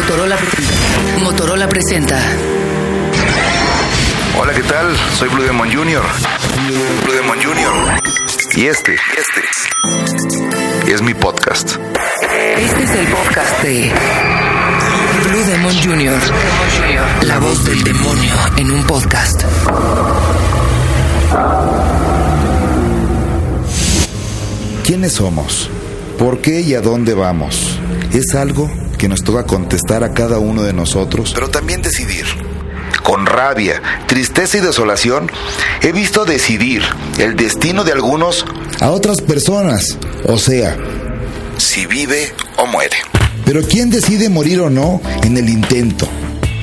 Motorola presenta. Motorola presenta. Hola, ¿qué tal? Soy Blue Demon Jr. Blue Demon Jr. Y este, este es mi podcast. Este es el podcast de Blue Demon Jr. La voz del demonio en un podcast. ¿Quiénes somos? ¿Por qué y a dónde vamos? Es algo que nos toca contestar a cada uno de nosotros, pero también decidir. Con rabia, tristeza y desolación, he visto decidir el destino de algunos a otras personas, o sea, si vive o muere. Pero ¿quién decide morir o no en el intento?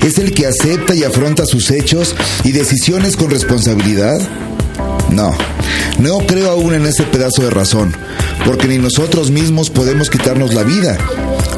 ¿Es el que acepta y afronta sus hechos y decisiones con responsabilidad? No, no creo aún en ese pedazo de razón, porque ni nosotros mismos podemos quitarnos la vida,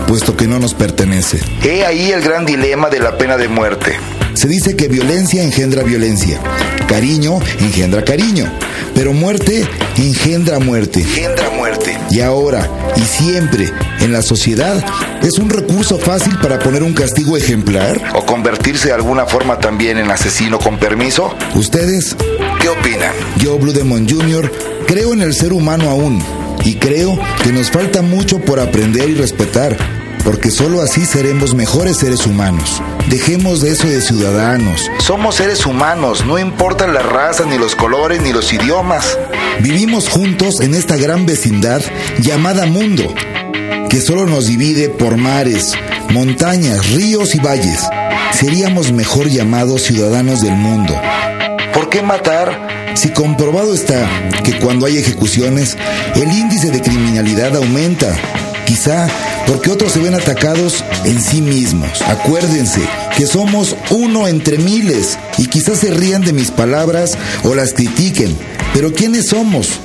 puesto que no nos pertenece. He ahí el gran dilema de la pena de muerte. Se dice que violencia engendra violencia, cariño engendra cariño, pero muerte engendra muerte. Engendra muerte. Y ahora, y siempre, en la sociedad, ¿es un recurso fácil para poner un castigo ejemplar? ¿O convertirse de alguna forma también en asesino con permiso? ¿Ustedes? ¿Qué opinan? Yo, Blue Demon Jr., creo en el ser humano aún. Y creo que nos falta mucho por aprender y respetar, porque solo así seremos mejores seres humanos. Dejemos de eso de ciudadanos. Somos seres humanos, no importan las razas, ni los colores, ni los idiomas. Vivimos juntos en esta gran vecindad llamada mundo, que solo nos divide por mares, montañas, ríos y valles. Seríamos mejor llamados ciudadanos del mundo. ¿Por qué matar si comprobado está que cuando hay ejecuciones, el índice de criminalidad aumenta? Quizá porque otros se ven atacados en sí mismos. Acuérdense que somos uno entre miles y quizás se rían de mis palabras o las critiquen. Pero ¿quiénes somos?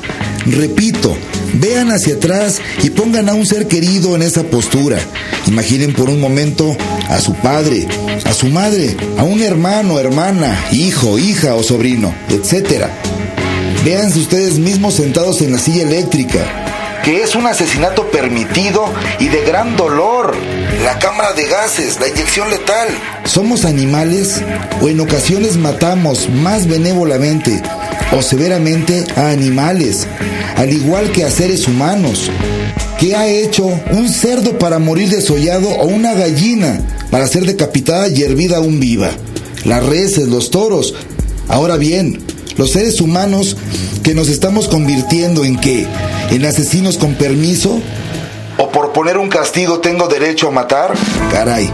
Repito, vean hacia atrás y pongan a un ser querido en esa postura. Imaginen por un momento a su padre, a su madre, a un hermano, hermana, hijo, hija o sobrino, etc. Véanse ustedes mismos sentados en la silla eléctrica, que es un asesinato permitido y de gran dolor. La cámara de gases, la inyección letal. ¿Somos animales o en ocasiones matamos más benévolamente o severamente a animales, al igual que a seres humanos? ¿Qué ha hecho un cerdo para morir desollado o una gallina para ser decapitada y hervida aún viva? Las reses, los toros. Ahora bien, los seres humanos que nos estamos convirtiendo en qué? ¿En asesinos con permiso? ¿O por poner un castigo tengo derecho a matar? Caray,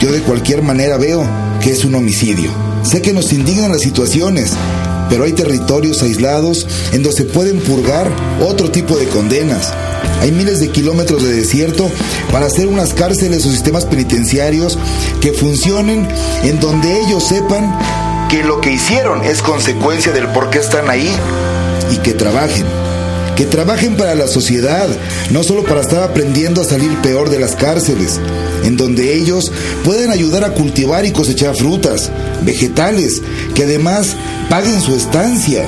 yo de cualquier manera veo que es un homicidio. Sé que nos indignan las situaciones, pero hay territorios aislados en donde se pueden purgar otro tipo de condenas. Hay miles de kilómetros de desierto para hacer unas cárceles o sistemas penitenciarios que funcionen en donde ellos sepan que lo que hicieron es consecuencia del por qué están ahí y que trabajen. Que trabajen para la sociedad, no solo para estar aprendiendo a salir peor de las cárceles, en donde ellos pueden ayudar a cultivar y cosechar frutas, vegetales, que además paguen su estancia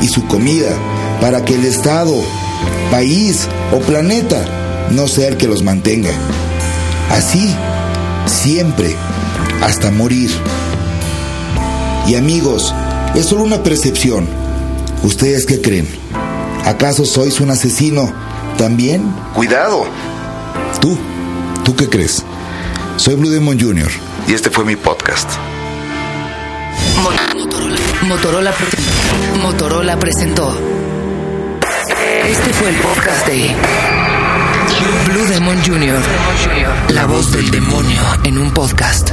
y su comida, para que el Estado, país o planeta no sea el que los mantenga. Así, siempre, hasta morir. Y amigos, es solo una percepción. ¿Ustedes qué creen? ¿Acaso sois un asesino también? Cuidado. ¿Tú? ¿Tú qué crees? Soy Blue Demon Jr. y este fue mi podcast. Motorola, Motorola, Motorola presentó. Este fue el podcast de Blue Demon Jr. La voz del demonio en un podcast.